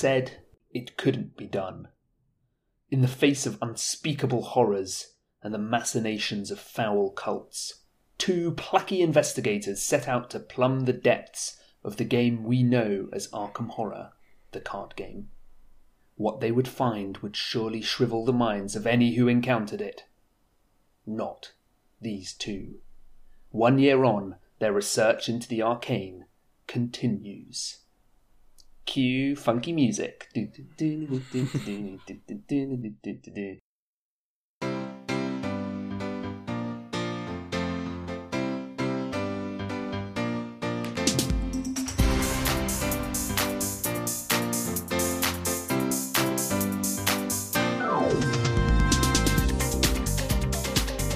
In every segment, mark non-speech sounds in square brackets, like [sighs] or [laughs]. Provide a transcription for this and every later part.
Said it couldn't be done. In the face of unspeakable horrors and the machinations of foul cults, two plucky investigators set out to plumb the depths of the game we know as Arkham Horror, the card game. What they would find would surely shrivel the minds of any who encountered it. Not these two. One year on, their research into the arcane continues. Cue funky music.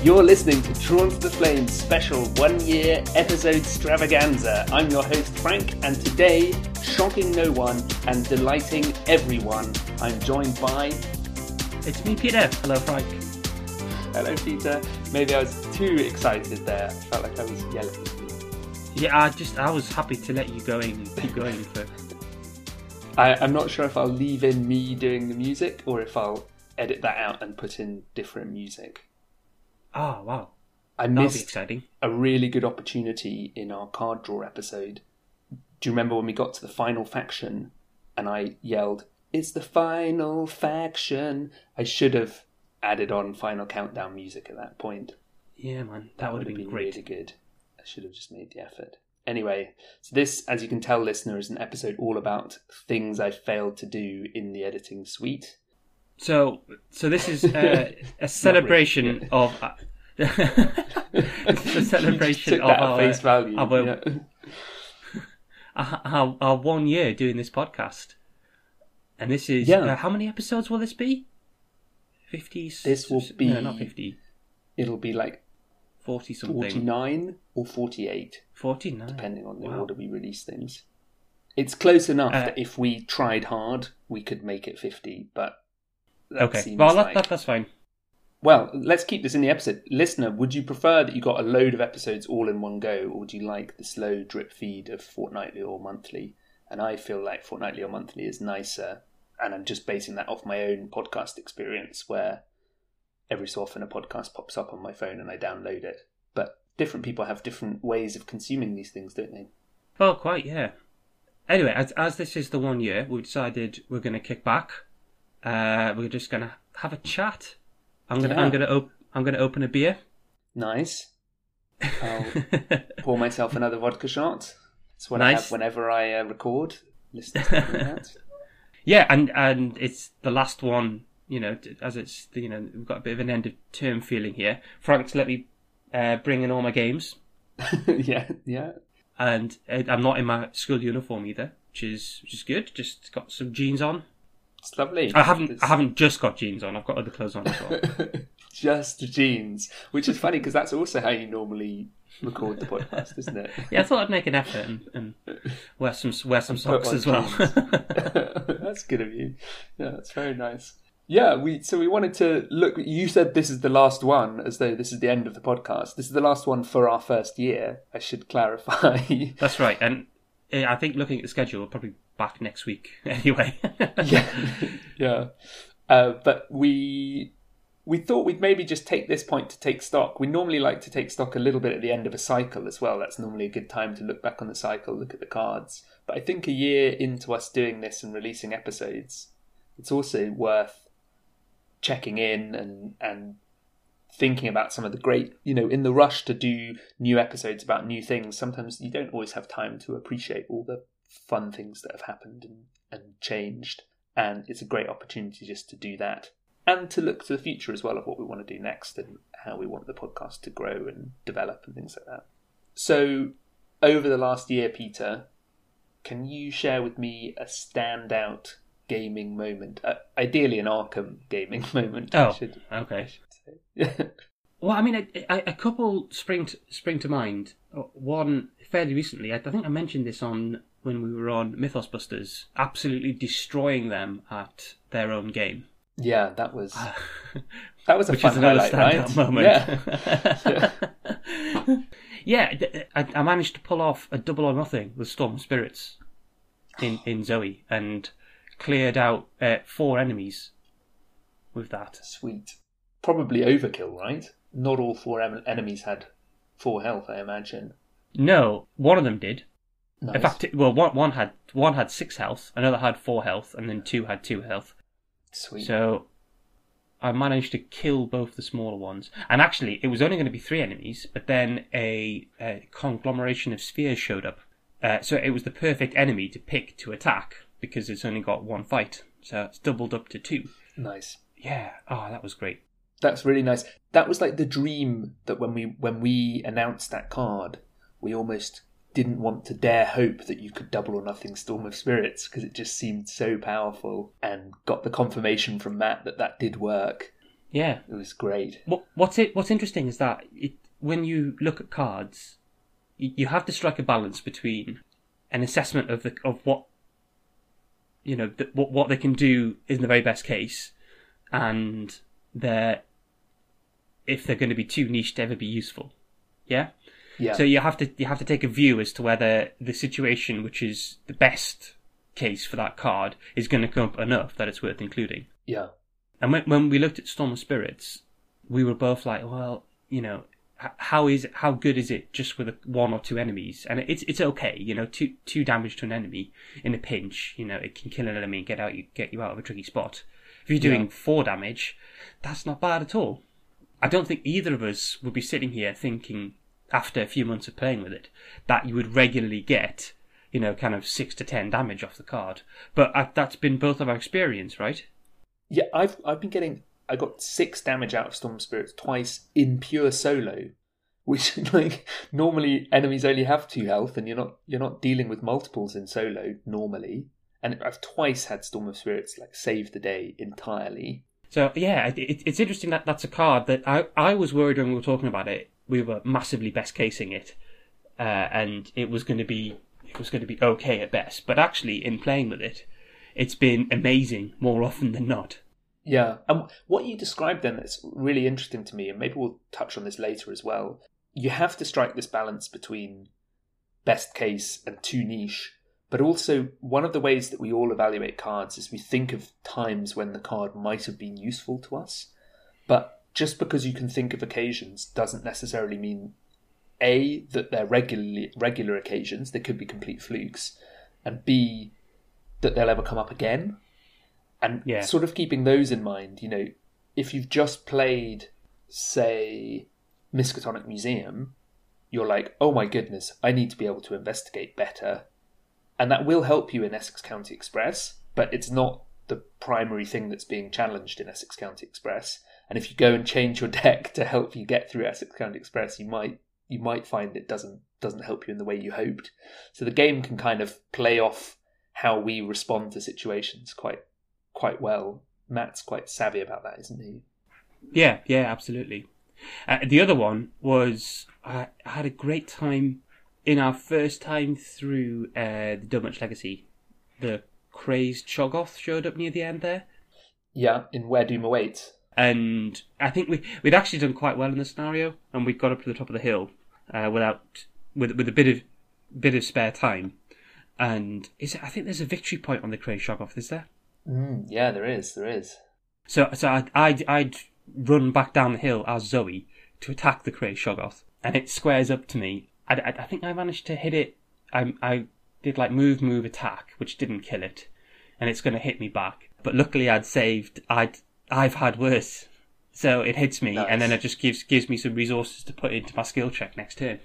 You're listening to Drawn to the Flames special one year episode extravaganza. I'm your host Frank, and today, shocking no one and delighting everyone, I'm joined by. It's me, Peter. Hello, Frank. Hello, Peter. Maybe I was too excited there. I felt like I was yelling. Yeah, I just I was happy to let you going, keep going for. I, I'm not sure if I'll leave in me doing the music or if I'll edit that out and put in different music. Oh wow, I that'll be missed exciting. a really good opportunity in our card draw episode. Do you remember when we got to the final faction and I yelled, It's the final faction? I should have added on final countdown music at that point. Yeah, man, that, would have been, great. really good. I should have just made the effort. Anyway, so this, as you can tell, listener, is an episode all about things I failed to do in the editing suite. So, so this is uh, [laughs] a celebration of. Uh, [laughs] a [laughs] celebration of that our, face value. our, yeah. Our, our, one year doing this podcast, and this is Yeah. uh, how many episodes will this be? Fifty. This will be- no, not fifty. It'll be like Forty something. 49 or 48. Forty-nine. depending on the Wow. order we release things. It's close enough Uh, that if we tried hard, we could make it 50, but Okay. Well, that, like- that, that's fine. Well, let's keep this in the episode. Listener, would you prefer that you got a load of episodes all in one go, or would you like the slow drip feed of fortnightly or monthly? And I feel like fortnightly or monthly is nicer, and I'm just basing that off my own podcast experience, where every so often a podcast pops up on my phone and I download it. But different people have different ways of consuming these things, don't they? Oh, quite, yeah. Anyway, as, as this is the one year, we've decided we're going to kick back. Uh, we're just going to have a chat. I'm gonna, Yeah. I'm gonna, op- I'm gonna open a beer. Nice. I'll [laughs] pour myself another vodka shot. That's what I have whenever I uh, record. Listen to [laughs] yeah, and and it's the last one. You know, as it's you know we've got a bit of an end of term feeling here. Frank's let me uh, bring in all my games, [laughs] yeah, yeah. and uh, I'm not in my school uniform either, which is which is good. Just got some jeans on. It's lovely. I haven't It's I haven't just got jeans on. I've got other clothes on as well. [laughs] just jeans, which is funny because that's also how you normally record the podcast, isn't it? Yeah, I thought I'd make an effort and, and wear some wear some socks as well. [laughs] that's good of you. Yeah, that's very nice. Yeah, we so we wanted to look. You said this is the last one, as though this is the end of the podcast. This is the last one for our first year. I should clarify. That's right, and uh, I think looking at the schedule, we're probably back next week [laughs] anyway. [laughs] yeah, yeah. Uh, but we we thought we'd maybe just take this point to take stock. We normally like to take stock a little bit at the end of a cycle as well. That's normally a good time to look back on the cycle, look at the cards. But I think a year into us doing this and releasing episodes, it's also worth checking in and and thinking about some of the great you know in the rush to do new episodes about new things sometimes you don't always have time to appreciate all the fun things that have happened and, and changed and it's a great opportunity just to do that and to look to the future as well of what we want to do next and how we want the podcast to grow and develop and things like that so over the last year peter can you share with me a standout gaming moment uh, ideally an arkham gaming [laughs] moment I Oh, should, okay. I should say. [laughs] Well, I mean, a, a, a couple spring to, spring to mind. Uh, One fairly recently, I, I think I mentioned this on when we were on Mythos Busters, absolutely destroying them at their own game. yeah that was [laughs] that was a Which fun is another highlight right moment. yeah [laughs] [laughs] yeah, I, I managed to pull off a double or nothing with Storm Spirits in, in Zoe, and cleared out uh, four enemies with that. Sweet. Probably overkill, right? Not all four em- enemies had four health, I imagine. No, one of them did. Nice. In fact, it- well, one one had one had six health, another had four health, and then two had two health. Sweet. So I managed to kill both the smaller ones. And actually, it was only going to be three enemies, but then a, a conglomeration of spheres showed up. Uh, so it was the perfect enemy to pick to attack because it's only got one fight. So it's doubled up to two. nice. Yeah. Oh, that was great. That's really nice. That was like the dream that when we when we announced that card, we almost didn't want to dare hope that you could double or nothing Storm of Spirits because it just seemed so powerful and got the confirmation from Matt that that did work. Yeah. It was great. What, what's it? What's interesting is that it, when you look at cards, you, you have to strike a balance between an assessment of the of what you know th- what what they can do in the very best case, and their if they're going to be too niche to ever be useful. Yeah. Yeah. So you have to you have to take a view as to whether the situation which is the best case for that card is going to come up enough that it's worth including. yeah. And when when we looked at Storm of Spirits, we were both like, well, you know, how is how good is it just with a, one or two enemies? And it's it's okay, you know, two two damage to an enemy in a pinch, you know, it can kill an enemy and get out you get you out of a tricky spot. If you're doing Yeah. four damage, that's not bad at all. I don't think either of us would be sitting here thinking after a few months of playing with it that you would regularly get, you know, kind of six to ten damage off the card. But uh, that's been both of our experience, right? Yeah, I've I've been getting I got six damage out of Storm Spirits twice in pure solo. Which [laughs] like normally enemies only have two health and you're not you're not dealing with multiples in solo normally. And I've twice had Storm of Spirits like save the day entirely. So yeah, it, it, it's interesting that that's a card that I I was worried when we were talking about it. We were massively best casing it, uh, and it was going to be it was going to be okay at best. But actually, in playing with it, it's been amazing more often than not. Yeah. And what you described then that's really interesting to me, and maybe we'll touch on this later as well. You have to strike this balance between best case and too niche. But also, one of the ways that we all evaluate cards is we think of times when the card might have been useful to us. But just because you can think of occasions doesn't necessarily mean A, that they're regularly regular occasions, they could be complete flukes, and B, that they'll ever come up again. And Yeah. sort of keeping those in mind, you know, if you've just played, say, Miskatonic Museum, you're like, oh my goodness, I need to be able to investigate better. And that will help you in Essex County Express, but it's not the primary thing that's being challenged in Essex County Express. And if you go and change your [laughs] deck to help you get through Essex County Express, you might you might find it doesn't doesn't help you in the way you hoped. So the game can kind of play off how we respond to situations quite quite well. Matt's quite savvy about that, isn't he? Yeah, yeah, absolutely. Uh, the other one was I, I had a great time in our first time through uh, the Dunwich Legacy. The crazed Shoggoth showed up near the end there. Yeah, in Where Doom Awaits. And I think we we'd actually done quite well in the scenario, and we got up to the top of the hill uh, without with with a bit of bit of spare time. And is it, I think there's a victory point on the Crazed Shoggoth, is there? Mm, yeah, there is, there is. So so I'd, I'd I'd run back down the hill as Zoe to attack the Crazed Shoggoth, and it squares up to me. I, I, I think I managed to hit it. I I did like move move attack, which didn't kill it, and it's going to hit me back. But luckily, I'd saved. I'd I've had worse, so it hits me, Nice. and then it just gives gives me some resources to put into my skill check next turn.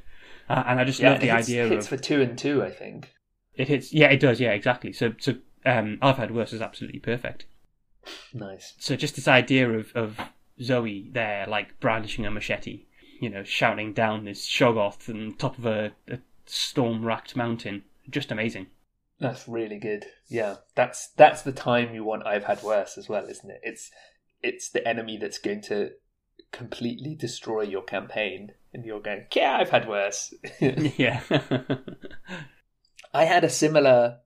Uh, and I just Yeah, love the hits, idea hits of for two and two, I think. it hits. Yeah, it does. Yeah, exactly. So so um, I've had worse is absolutely perfect. Nice. So just this idea of, of Zoe there, like brandishing a machete, you know, shouting down this Shoggoth on top of a, a storm-racked mountain, just amazing. That's really good. Yeah, that's that's the time you want. I've had worse as well, isn't it? It's it's the enemy that's going to completely destroy your campaign, and you're going, yeah, I've had worse. [laughs] [laughs] yeah. I had a similar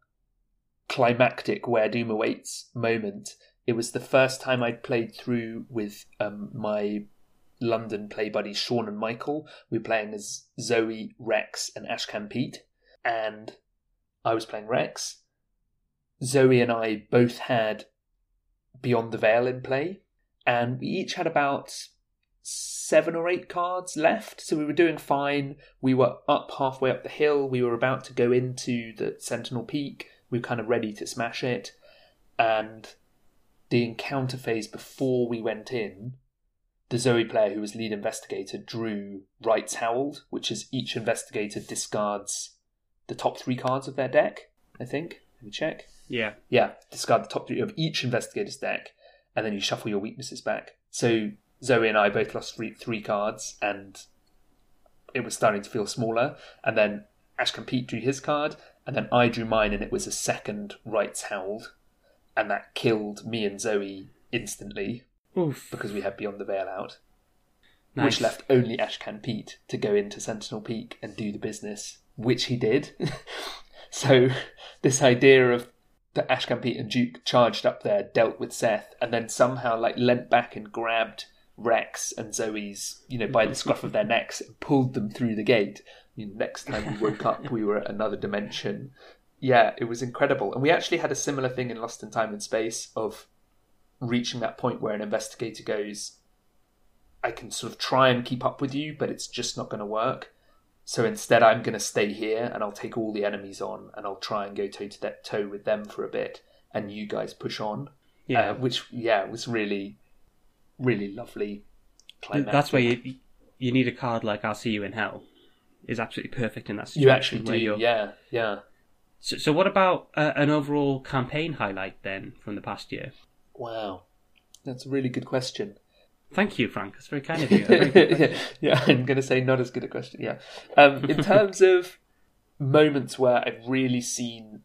climactic where doom awaits moment. It was the first time I'd played through with um, my London play buddies Sean and Michael. We were playing as Zoe, Rex, and Ashcan Pete, and I was playing Rex. Zoe and I both had Beyond the Veil in play, and we each had about seven or eight cards left. So we were doing fine. We were up halfway up the hill. We were about to go into the Sentinel Peak. We were kind of ready to smash it. And the encounter phase before we went in, the Zoe player who was lead investigator drew Rites Howled, which is each investigator discards the top three cards of their deck, I think. Let me check. Yeah. Yeah, discard the top three of each investigator's deck, and then you shuffle your weaknesses back. So Zoe and I both lost three, three cards, and it was starting to feel smaller. And then Ashcan Pete drew his card, and then I drew mine, and it was a second Rites Howled, and that killed me and Zoe instantly Oof. because we had Beyond the Veil out, Nice. which left only Ashcan Pete to go into Sentinel Peak and do the business, which he did. [laughs] so this idea of that Ashcan Pete and Duke charged up there, dealt with Seth, and then somehow like leant back and grabbed Rex and Zoe's, you know, by the scruff of their necks and pulled them through the gate. You know, next time we woke up, we were at another dimension. Yeah, it was incredible. And we actually had a similar thing in Lost in Time and Space of reaching that point where an investigator goes, I can sort of try and keep up with you, but it's just not going to work. So instead, I'm going to stay here and I'll take all the enemies on and I'll try and go toe to toe with them for a bit, and you guys push on. yeah. Uh, which yeah was really, really lovely. Climactic. That's where you you need a card like "I'll see you in hell" is absolutely perfect in that situation. you actually do. you're- Yeah, yeah. So, so what about uh, an overall campaign highlight then from the past year? Wow, that's a really good question. Thank you, Frank. That's very kind of you. [laughs] Yeah, yeah, I'm going to say not as good a question. Yeah, um, in [laughs] terms of moments where I've really seen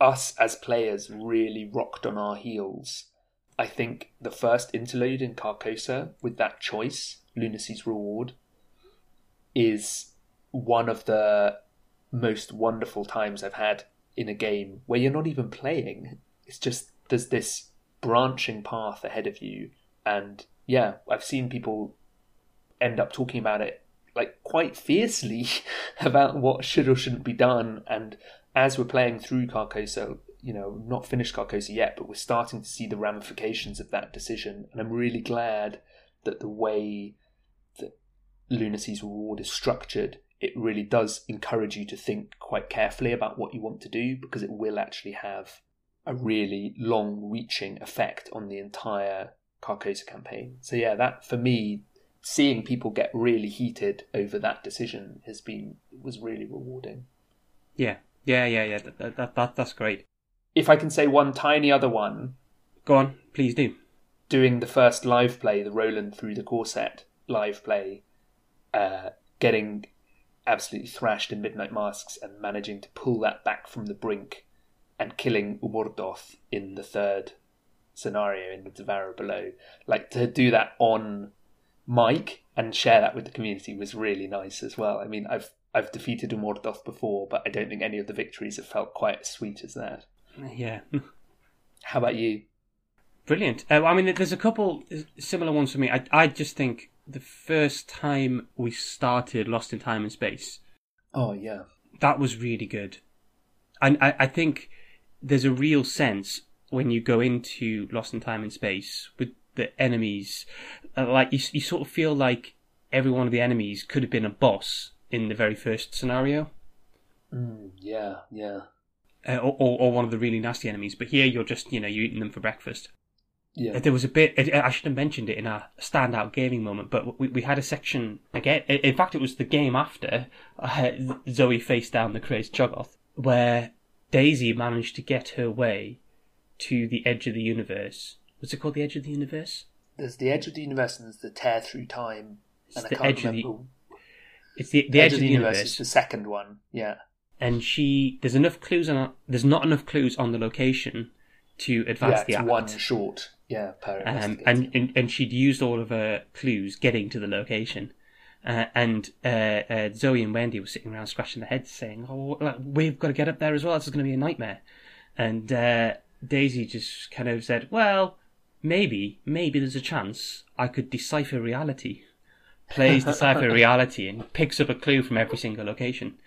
us as players really rocked on our heels, I think the first interlude in Carcosa with that choice, Lunacy's Reward, is one of the most wonderful times I've had in a game where you're not even playing. It's just there's this branching path ahead of you, and yeah, I've seen people end up talking about it like quite fiercely [laughs] about what should or shouldn't be done. And as we're playing through Carcosa, you know, not finished Carcosa yet, but we're starting to see the ramifications of that decision. And I'm really glad that the way that Lunacy's reward is structured, it really does encourage you to think quite carefully about what you want to do because it will actually have a really long reaching effect on the entire Carcosa campaign. So yeah, that for me, seeing people get really heated over that decision has been was really rewarding. Yeah, yeah, yeah, yeah. That, that, that, that's great. If I can say one tiny other one, Go on, please do. doing the first live play, the Roland through the core set live play, uh, getting absolutely thrashed in Midnight Masks and managing to pull that back from the brink and killing Umordoth in the third scenario in the Devourer below. Like to do that on mic and share that with the community was really nice as well. I mean, I've I've defeated Umordoth before, but I don't think any of the victories have felt quite as sweet as that. Yeah. How about you? Brilliant. Uh, I mean, there's a couple similar ones for me. I, I just think the first time we started Lost in Time and Space, Oh yeah. that was really good. And I, I think there's a real sense when you go into Lost in Time and Space with the enemies, uh, like you, you sort of feel like every one of the enemies could have been a boss in the very first scenario. Mm, yeah, yeah. Uh, or, or, or one of the really nasty enemies, but here you're just, you know, you're eating them for breakfast. Yeah. There was a bit. I should have mentioned it in our standout gaming moment, but we, we had a section again. In fact, it was the game after uh, Zoe faced down the crazed Shoggoth, where Daisy managed to get her way to the edge of the universe. What's it called? The edge of the universe. There's the edge of the universe and there's the tear through time. It's And I the can't edge of the. remember. It's the, the edge, of the universe, is the second one. Yeah. and she there's enough clues on. There's not enough clues on the location to advance yeah, the it's act. one short. Yeah, per um, and, and and she'd used all of her clues getting to the location. Uh, and uh, uh, Zoe and Wendy were sitting around scratching their heads, saying, "Oh, like, we've got to get up there as well. This is going to be a nightmare." And uh, Daisy just kind of said, "Well, maybe, maybe there's a chance I could decipher reality." Plays decipher [laughs] reality and picks up a clue from every single location.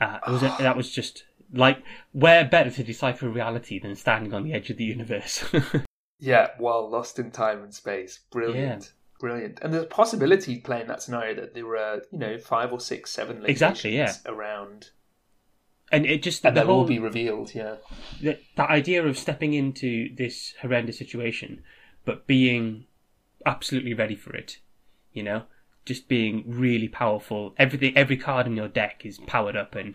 Uh, it was a, [sighs] that was just like, where better to decipher reality than standing on the edge of the universe? [laughs] Yeah, while lost in time and space. Brilliant. Brilliant. And there's a possibility playing that scenario that there were, you know, five or six, seven locations Exactly, yeah. around. And it just And the they'll whole be revealed, yeah. that that idea of stepping into this horrendous situation, but being absolutely ready for it, you know, just being really powerful. Everything, every card in your deck is powered up, and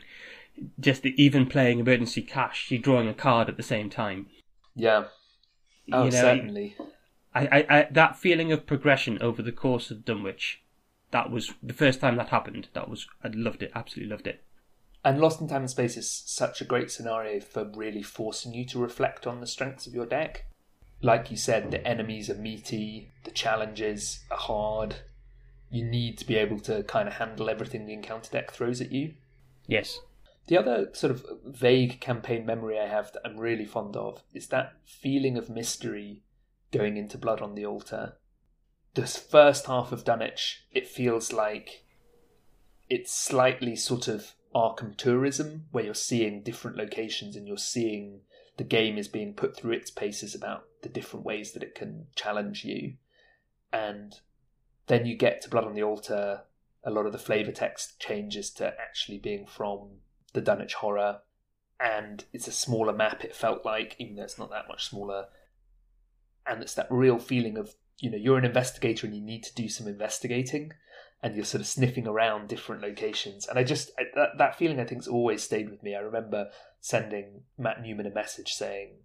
just the, even playing emergency cash, you're drawing a card at the same time. Yeah. Oh, you know, certainly. I, I, I, that feeling of progression over the course of Dunwich, that was the first time that happened. That was I loved it, absolutely loved it. And Lost in Time and Space is such a great scenario for really forcing you to reflect on the strengths of your deck. Like you said, the enemies are meaty, the challenges are hard. You need to be able to kind of handle everything the encounter deck throws at you. Yes, The other sort of vague campaign memory I have that I'm really fond of is that feeling of mystery going into Blood on the Altar. This first half of Dunwich, it feels like it's slightly sort of Arkham tourism, where you're seeing different locations and you're seeing the game is being put through its paces about the different ways that it can challenge you. And then you get to Blood on the Altar, a lot of the flavor text changes to actually being from the Dunwich Horror, and it's a smaller map. It felt like, even though it's not that much smaller, and it's that real feeling of you know you're an investigator and you need to do some investigating, and you're sort of sniffing around different locations. And I just I, that that feeling I think's always stayed with me. I remember sending Matt Newman a message saying,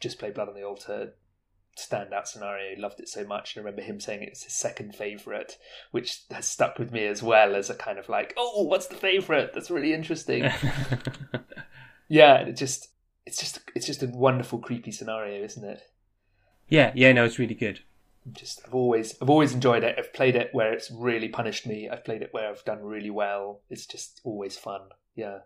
"Just play Blood on the Altar." Standout scenario, loved it so much. And I remember him saying it's his second favourite, which has stuck with me as well as a kind of like, oh, what's the favourite? That's really interesting. [laughs] Yeah, it just it's just it's just a wonderful creepy scenario, isn't it? yeah, yeah. No, it's really good. Just I've always I've always enjoyed it. I've played it where it's really punished me. I've played it where I've done really well. It's just always fun. Yeah.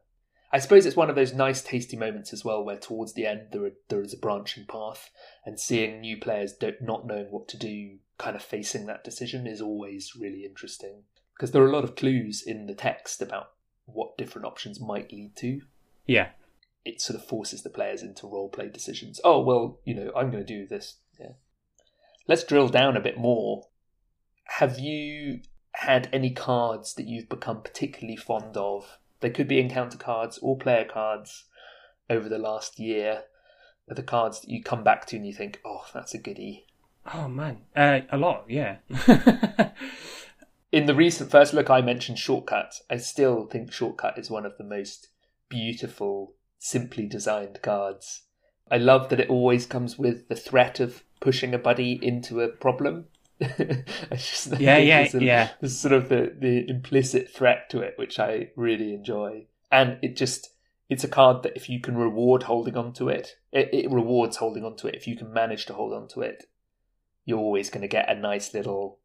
I suppose it's one of those nice tasty moments as well where towards the end there are, there is a branching path and seeing new players don't, not knowing what to do kind of facing that decision is always really interesting because there are a lot of clues in the text about what different options might lead to Yeah, it sort of forces the players into role play decisions. Oh well, you know, I'm going to do this. Yeah. Let's drill down a bit more. Have you had any cards that you've become particularly fond of? They could be encounter cards or player cards over the last year. Are the cards that you come back to and you think, oh, that's a goodie. Oh man, uh, a lot. Yeah. [laughs] In the recent first look, I mentioned Shortcut. I still think Shortcut is one of the most beautiful, simply designed cards. I love that it always comes with the threat of pushing a buddy into a problem. [laughs] Just Yeah, [laughs] yeah, sort yeah. There's sort of the, the implicit threat to it, which I really enjoy. And it just, it's a card that if you can reward holding on to it, it, it rewards holding on to it. If you can manage to hold on to it, you're always going to get a nice little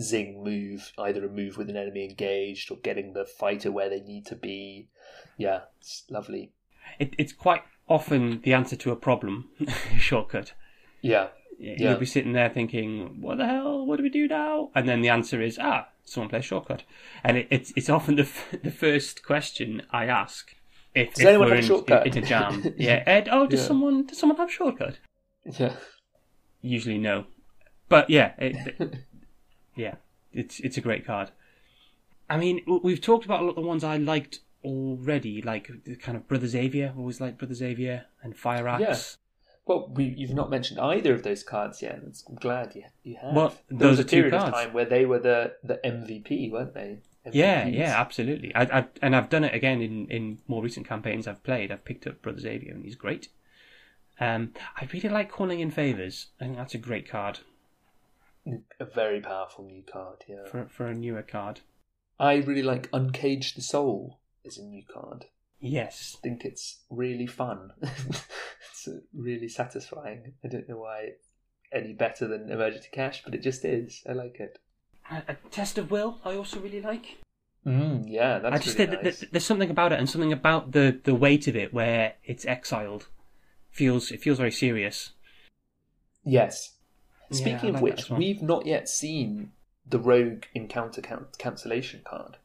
zing move, either a move with an enemy engaged or getting the fighter where they need to be. Yeah, it's lovely. it, it's quite often the answer to a problem. [laughs] Shortcut. Yeah, You'll be sitting there thinking, "What the hell? What do we do now?" And then the answer is, "Ah, someone plays shortcut." And it, it's it's often the f- the first question I ask if, Does if anyone have in, shortcut? in a jam. [laughs] yeah. Ed, oh, does Yeah. someone does someone have shortcut? yeah. Usually no, but yeah, it, [laughs] yeah, it's it's a great card. I mean, we've talked about a lot of the ones I liked already, like the kind of Brother Xavier. Always liked Brother Xavier and Fire Axe. Yeah. Well, we, you've not mentioned either of those cards yet. I'm glad you you have. Well, there was those a period of time where they were the, the MVP, weren't they? Yeah, MVPs. yeah, absolutely. I, I, and I've done it again in, in more recent campaigns I've played. I've picked up Brother Xavier, and he's great. Um, I really like calling in favors. I think that's a great card A very powerful new card. Yeah. for for a newer card. I really like Uncage the Soul as a new card. Yes, I think it's really fun. [laughs] it's really satisfying. I don't know why it's any better than Emergency Cash, but it just is. I like it. a, test of will. I also really like. Mm, yeah, that's I just really think nice. that there's something about it, and something about the the weight of it, where it's exiled, feels it feels very serious. Yes. Speaking of like that which, we've not yet seen the Rogue Encounter can- cancellation card.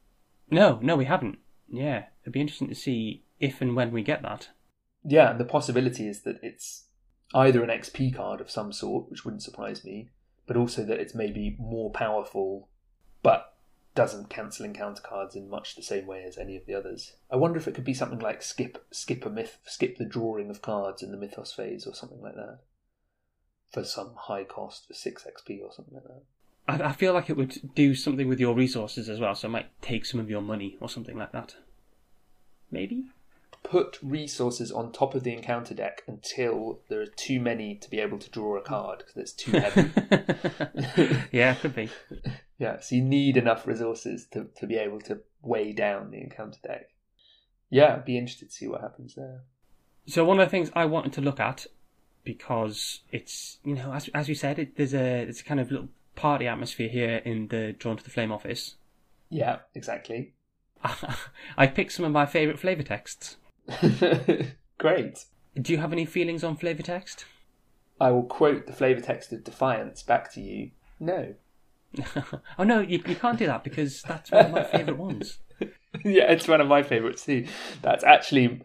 No, no, we haven't. Yeah, it'd be interesting to see if and when we get that. Yeah, the possibility is that it's either an XP card of some sort, which wouldn't surprise me, but also that it's maybe more powerful, but doesn't cancel encounter cards in much the same way as any of the others. I wonder if it could be something like skip skip a myth skip the drawing of cards in the mythos phase or something like that. For some high cost for six XP or something like that. I, I feel like it would do something with your resources as well, so it might take some of your money or something like that. Maybe? Put resources on top of the encounter deck until there are too many to be able to draw a card because it's too heavy. [laughs] yeah, could be. [laughs] Yeah, so you need enough resources to, to be able to weigh down the encounter deck. Yeah, I'd be interested to see what happens there. So one of the things I wanted to look at, because it's you know as as we said, it, there's a it's a kind of little party atmosphere here in the Drawn to the Flame office. Yeah, exactly. [laughs] I picked some of my favourite flavour texts. [laughs] Great. Do you have any feelings on flavour text? I will quote the flavour text of Defiance back to you. No. [laughs] oh no, you, you can't do that because that's one of my favourite ones. [laughs] yeah, it's one of my favourites too. That's actually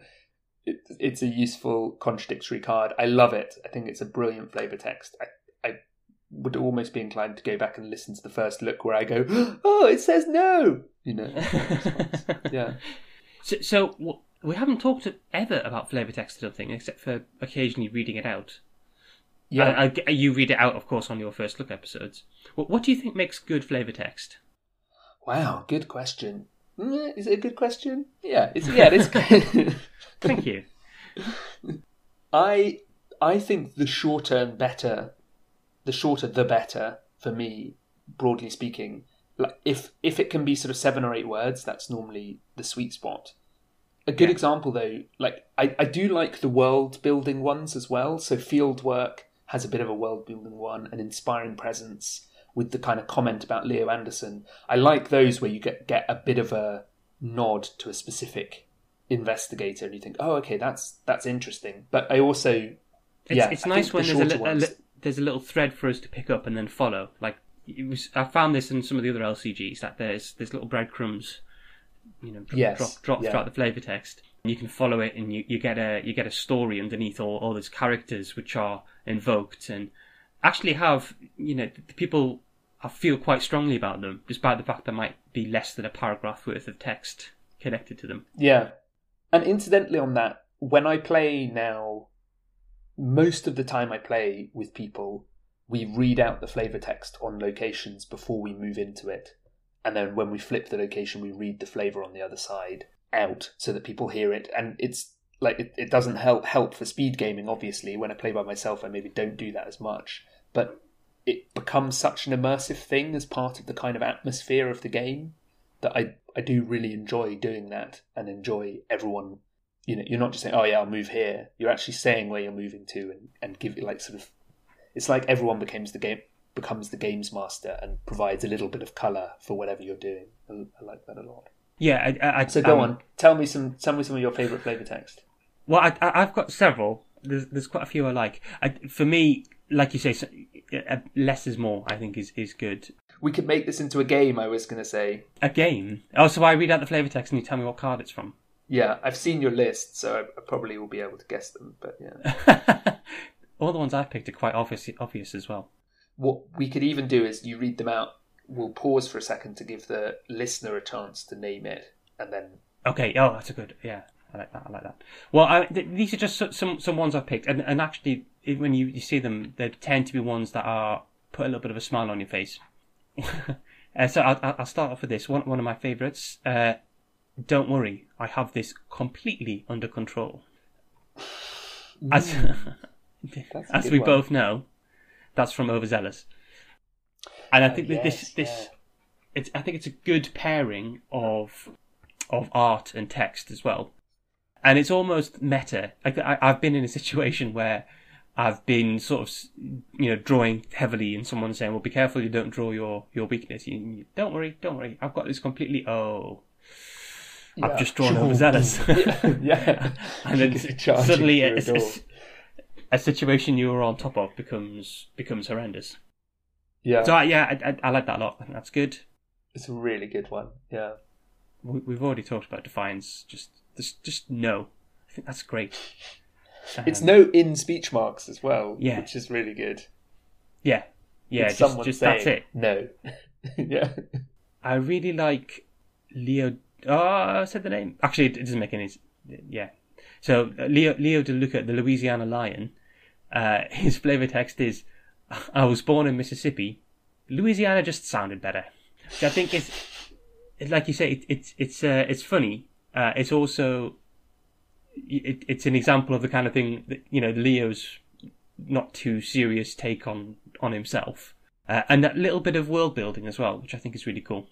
it, it's a useful contradictory card. I love it. I think it's a brilliant flavour text. I, I would almost be inclined to go back and listen to the first look where I go, [gasps] "Oh, it says no," you know. yeah. So, so we haven't talked ever about flavour text, I don't think, except for occasionally reading it out. Yeah, I, I, you read it out, of course, on your first look episodes. What, what do you think makes good flavour text? Wow, good question. Mm, is it a good question? Yeah, it's yeah, it is. [laughs] Thank you. I I think the shorter and better, the shorter the better for me. Broadly speaking, like if if it can be sort of seven or eight words, that's normally the sweet spot. A good yeah. example though, like I, I do like the world building ones as well. So field work has a bit of a world building one, an inspiring presence with the kind of comment about Leo Anderson. I like those where you get get a bit of a nod to a specific investigator, and you think, oh, okay, that's that's interesting. But I also, it's, yeah, it's nice when the there's a, li- a li- there's a little thread for us to pick up and then follow. Like it was, I found this in some of the other LCGs that there's there's little breadcrumbs, you know, drop yes. drop, drop yeah. throughout the flavor text. and You can follow it, and you, you get a you get a story underneath all, all those characters which are invoked, and actually have you know the people I feel quite strongly about them, despite the fact there might be less than a paragraph worth of text connected to them. Yeah, and incidentally, on that, when I play now, most of the time I play with people, we read out the flavor text on locations before we move into it. And then when we flip the location, we read the flavor on the other side out so that people hear it. And it's like it, it doesn't help help for speed gaming. Obviously, when I play by myself, I maybe don't do that as much. But it becomes such an immersive thing as part of the kind of atmosphere of the game that I I do really enjoy doing that and enjoy everyone. You know, you're not just saying, "Oh yeah, I'll move here." You're actually saying where you're moving to and and give it like sort of. It's like everyone becomes the game becomes the games master and provides a little bit of color for whatever you're doing. I, I like that a lot. Yeah, I, I, so go um, on. Tell me some. Tell me some of your favorite flavor text. Well, I, have got several. There's, there's quite a few I like. I, for me, like you say, uh, less is more. I think is is good. We could make this into a game. I was going to say a game. Oh, so I read out the flavor text and you tell me what card it's from. Yeah, I've seen your list, so I probably will be able to guess them. But yeah, [laughs] all the ones I've picked are quite obvious, obvious as well. What we could even do is you read them out we'll pause for a second to give the listener a chance to name it, and then. Okay. Oh, that's a good. Yeah, I like that. I like that. Well, I, th- these are just some some ones I've picked, and and actually, when you, you see them, they tend to be ones that are put a little bit of a smile on your face. [laughs] uh, so I'll, I'll start off with this one. One of my favourites. Uh, Don't worry, I have this completely under control. [sighs] As [laughs] as we one. both know, that's from Overzealous and I think that yes, this this yeah. it's I think it's a good pairing of of art and text as well, and it's almost meta. I, I've been in a situation where I've been sort of you know drawing heavily, and someone saying, "Well, be careful, you don't draw your your weakness." You, you, don't worry, don't worry. I've got this completely. Oh. Yeah. I've just drawn [laughs] overzealous. [laughs] yeah, yeah. [laughs] and then suddenly a, a, a, situation you were on top of becomes becomes horrendous. Yeah. So yeah, I, I, I like that a lot. I think that's good. It's a really good one. Yeah. We, have already talked about Defiance just Just just no. I think that's great. It's Um, no in speech marks as well, Yeah. which is really good. yeah yeah It's just, just that's it. no. [laughs] yeah. I really like Leo. Oh, I said the name. Actually, it doesn't make any. Yeah. So uh, Leo Leo DeLuca, the Louisiana Lion. Uh, his flavor text is, "I was born in Mississippi. Louisiana just sounded better." Which I think is, like you say, it, it's it's uh, it's funny. Uh, it's also, it, it's an example of the kind of thing that you know Leo's not too serious take on on himself, uh, and that little bit of world building as well, which I think is really cool.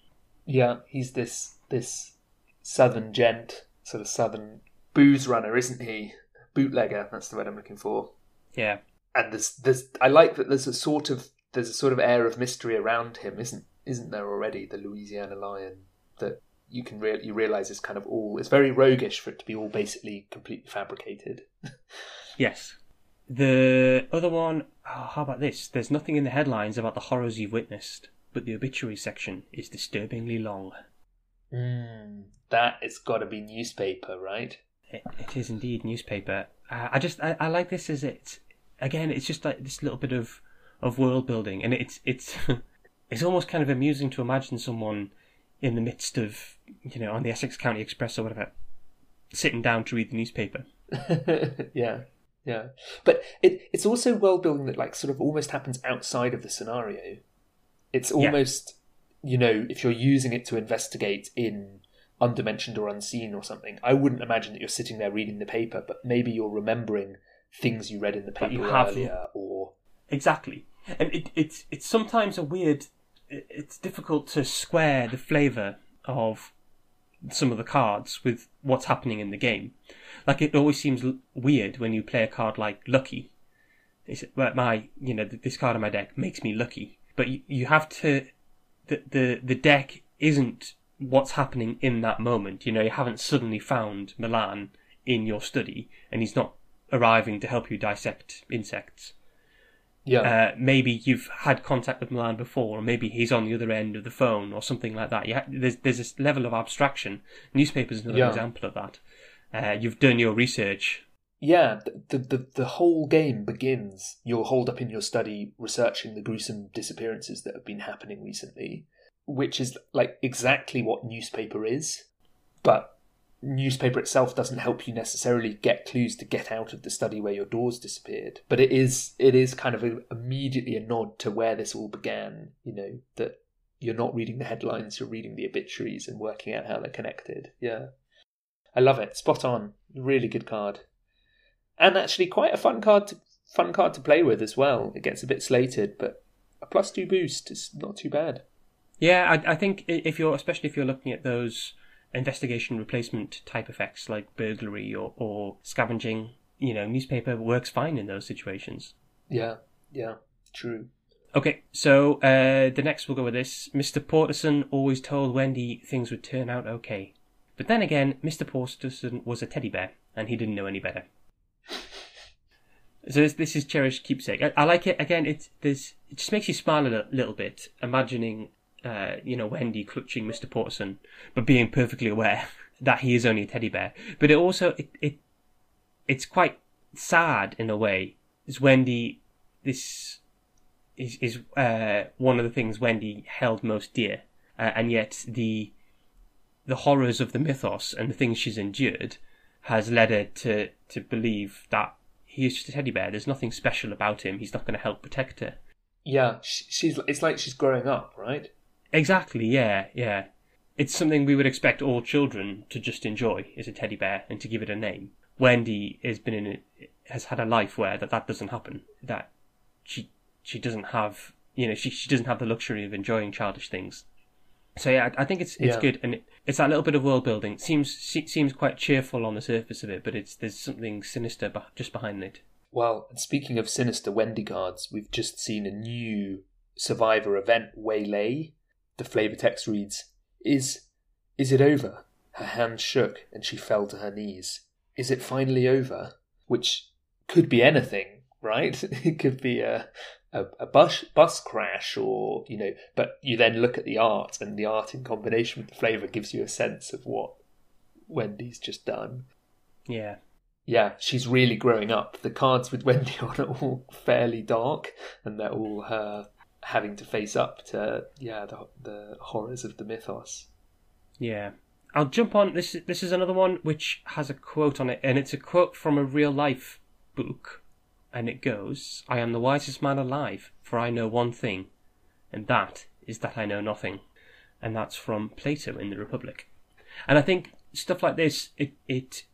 Yeah, he's this this southern gent, sort of southern booze runner, isn't he? Bootlegger, that's the word I'm looking for. Yeah. And there's there's I like that there's a sort of there's a sort of air of mystery around him, isn't isn't there already? The Louisiana lion that you can real you realise is kind of all it's very roguish for it to be all basically completely fabricated. [laughs] Yes. The other one, oh, how about this? There's nothing in the headlines about the horrors you've witnessed, but the obituary section is disturbingly long. Mm, that it's got to be newspaper, right? It, it is indeed newspaper. Uh, I just, I, I like this as it's, again, it's just like this little bit of, of world building, and it's, it's, [laughs] it's almost kind of amusing to imagine someone in the midst of, you know, on the Essex County Express or whatever, sitting down to read the newspaper. [laughs] yeah, yeah. But it it's also world building that like sort of almost happens outside of the scenario. It's Yeah. almost you know if you're using it to investigate in undimensioned or unseen or something. I wouldn't imagine that you're sitting there reading the paper, but maybe you're remembering things you read in the But you paper have- earlier, or Exactly, and it, it's it's sometimes a weird. It's difficult to square the flavour of some of the cards with what's happening in the game. Like it always seems l- weird when you play a card like Lucky. It's, well, my you know this card in my deck makes me lucky, but you, you have to the, the the deck isn't what's happening in that moment. You know you haven't suddenly found Milan in your study, and he's not arriving to help you dissect insects yeah, uh, maybe you've had contact with Milan before, or maybe he's on the other end of the phone, or something like that. Ha- there's there's this level of abstraction. Newspapers another Yeah. example of that. Uh, you've done your research. yeah. The, the the the whole game begins. You're holed up in your study researching the gruesome disappearances that have been happening recently, which is like exactly what newspaper is. But newspaper itself doesn't help you necessarily get clues to get out of the study where your doors disappeared. But it is it is kind of a, immediately a nod to where this all began. You know that you're not reading the headlines, you're reading the obituaries and working out how they're connected. Yeah, I love it. Spot on. Really good card, and actually quite a fun card to fun card to play with as well. It gets a bit slated, but a plus two boost is not too bad. Yeah, I, I think if you're, especially if you're looking at those investigation replacement type effects like burglary or, or scavenging, you know, newspaper works fine in those situations. Yeah, yeah, true. Okay, so uh, the next we'll go with this. Mr. Porterson always told Wendy things would turn out okay. But then again, Mr. Porterson was a teddy bear, and he didn't know any better. So this, this is cherished keepsake. I, I like it. Again, it there's it just makes you smile a little bit, imagining, uh, you know, Wendy clutching Mr. Porterson, but being perfectly aware [laughs] that he is only a teddy bear. But it also it, it it's quite sad in a way. Is Wendy this is is uh, one of the things Wendy held most dear, uh, and yet the the horrors of the mythos and the things she's endured has led her to to believe that he is just a teddy bear. There's nothing special about him. He's not going to help protect her. Yeah, she's. It's like she's growing up, right? Exactly. Yeah. Yeah. It's something we would expect all children to just enjoy is a teddy bear and to give it a name. Wendy has been in a, has had a life where that that doesn't happen. That she she doesn't have you know she she doesn't have the luxury of enjoying childish things. So yeah, I, I think it's it's Yeah. good and it, it's that little bit of world building. It seems seems quite cheerful on the surface of it, but it's there's something sinister just behind it. Well, speaking of sinister Wendy cards, we've just seen a new Survivor event, Waylay. The flavor text reads, "Is is it over?" Her hand shook and she fell to her knees. Is it finally over? Which could be anything, right? [laughs] it could be a a, a bus bus crash, or you know. But you then look at the art, and the art in combination with the flavor gives you a sense of what Wendy's just done. Yeah. Yeah, she's really growing up. The cards with Wendy on [laughs] are all fairly dark, and they're all her having to face up to yeah the the horrors of the mythos. Yeah. I'll jump on this this is another one which has a quote on it and it's a quote from a real life book and it goes I am the wisest man alive for I know one thing and that is that I know nothing and that's from Plato in the Republic. And I think stuff like this it it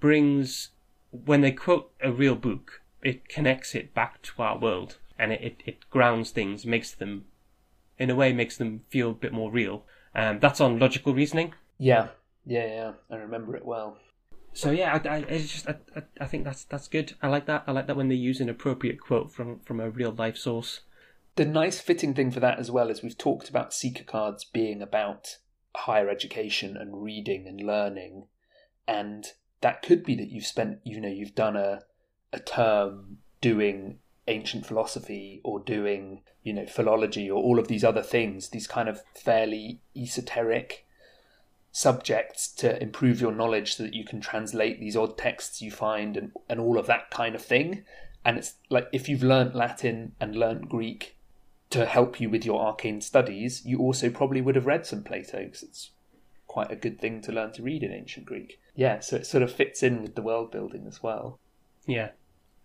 brings when they quote a real book it connects it back to our world and it, it, it grounds things makes them in a way makes them feel a bit more real. Um, that's on logical reasoning Yeah, yeah, yeah. I remember it well. So yeah, I, I it's just I, I, I think that's that's good. I like that. I like that when they use an appropriate quote from from a real life source. The nice fitting thing for that as well is we've talked about seeker cards being about higher education and reading and learning, and that could be that you've spent you know you've done a a term doing ancient philosophy or doing you know philology or all of these other things these kind of fairly esoteric subjects to improve your knowledge so that you can translate these odd texts you find and, and all of that kind of thing. And it's like if you've learnt Latin and learnt Greek to help you with your arcane studies, you also probably would have read some Plato because it's quite a good thing to learn to read in ancient Greek. Yeah, so it sort of fits in with the world building as well. Yeah,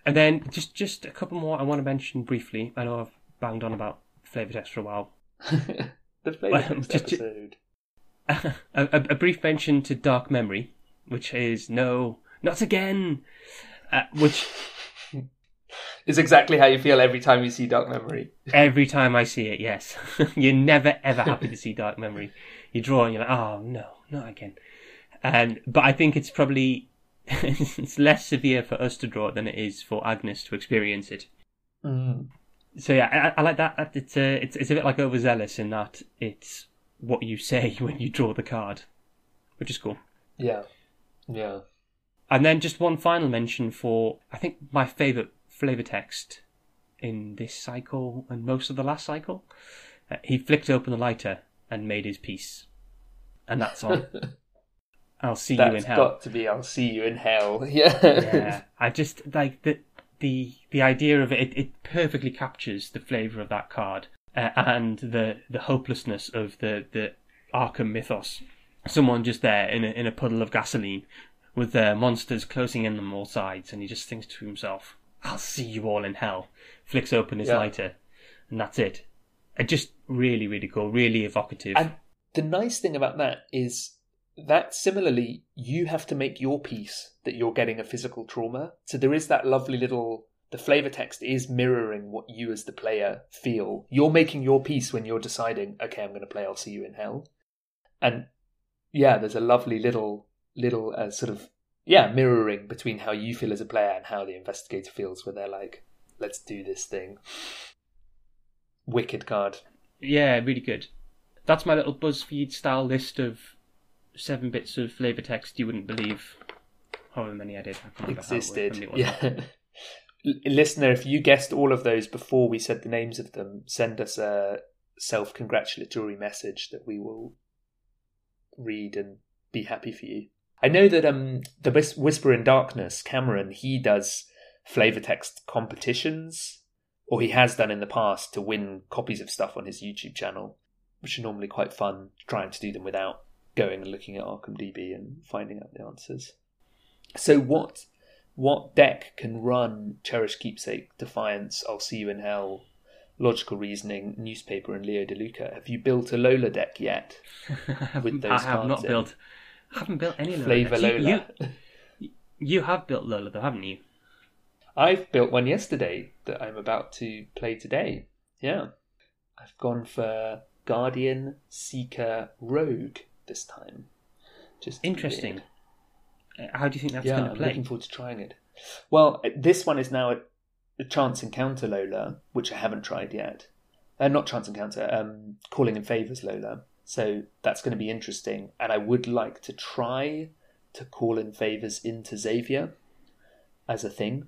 and then just just a couple more I want to mention briefly. I know I've banged on about flavor text for a while. [laughs] the flavor Well, text just- episode. [laughs] a, a, a brief mention to Dark Memory, which is no, not again. Uh, which [laughs] Is exactly how you feel every time you see Dark Memory. every time I see it, yes, you're never ever happy to see Dark Memory. You draw and you're like, oh no, not again. And but I think it's probably [laughs] it's less severe for us to draw it than it is for Agnes to experience it. Mm. So yeah, I, I like that. It's a, it's it's a bit like overzealous in that it's what you say [laughs] when you draw the card, which is cool. Yeah, yeah. And then just one final mention for I think my favourite flavour text in this cycle and most of the last cycle. Uh, he flicked open the lighter and made his peace, and that's on. [laughs] I'll see you in That's hell. got to be. I'll see you in hell. [laughs] Yeah. yeah, I just like the the the idea of it. It, it perfectly captures the flavour of that card uh, and the the hopelessness of the the Arkham mythos. Someone just there in a in a puddle of gasoline with the monsters closing in on all sides, and he just thinks to himself, "I'll see you all in hell." Flicks open his Yeah. lighter, and that's it. It just really really cool, really evocative. And the nice thing about that is that similarly, you have to make your peace that you're getting a physical trauma. So there is that lovely little. The flavor text is mirroring what you as the player feel. You're making your peace when you're deciding, okay, I'm going to play I'll See You in Hell. And yeah, there's a lovely little, little uh, sort of, yeah, mirroring between how you feel as a player and how the investigator feels, where they're like, let's do this thing. Wicked card. Yeah, really good. That's my little BuzzFeed style list of seven bits of flavour text you wouldn't believe. However many I did. I can't remember how existed. it was. Yeah. Listener, if you guessed all of those before we said the names of them, send us a self congratulatory message that we will read and be happy for you. I know that um the Whisper in Darkness, Cameron, he does flavor text competitions, or he has done in the past to win copies of stuff on his YouTube channel, which are normally quite fun, trying to do them without going and looking at Arkham DB and finding out the answers. So what what deck can run Cherish Keepsake, Defiance, I'll See You in Hell, Logical Reasoning, Newspaper, and Leo DeLuca? Have you built a Lola deck yet? [laughs] With those I have not in. built. I haven't built any Lola. Flavor decks. You- Lola. You, you have built Lola though, haven't you? I've built one yesterday that I'm about to play today. Yeah. I've gone for Guardian, Seeker, Rogue this time. Just Interesting. weird. Uh, How do you think that's yeah, going to I'm play? looking forward to trying it. Well, this one is now a, Chance Encounter Lola, which I haven't tried yet. Uh, not Chance Encounter, um, Calling in Favors Lola. So that's going to be interesting. And I would like to try to call in favors into Xavier as a thing.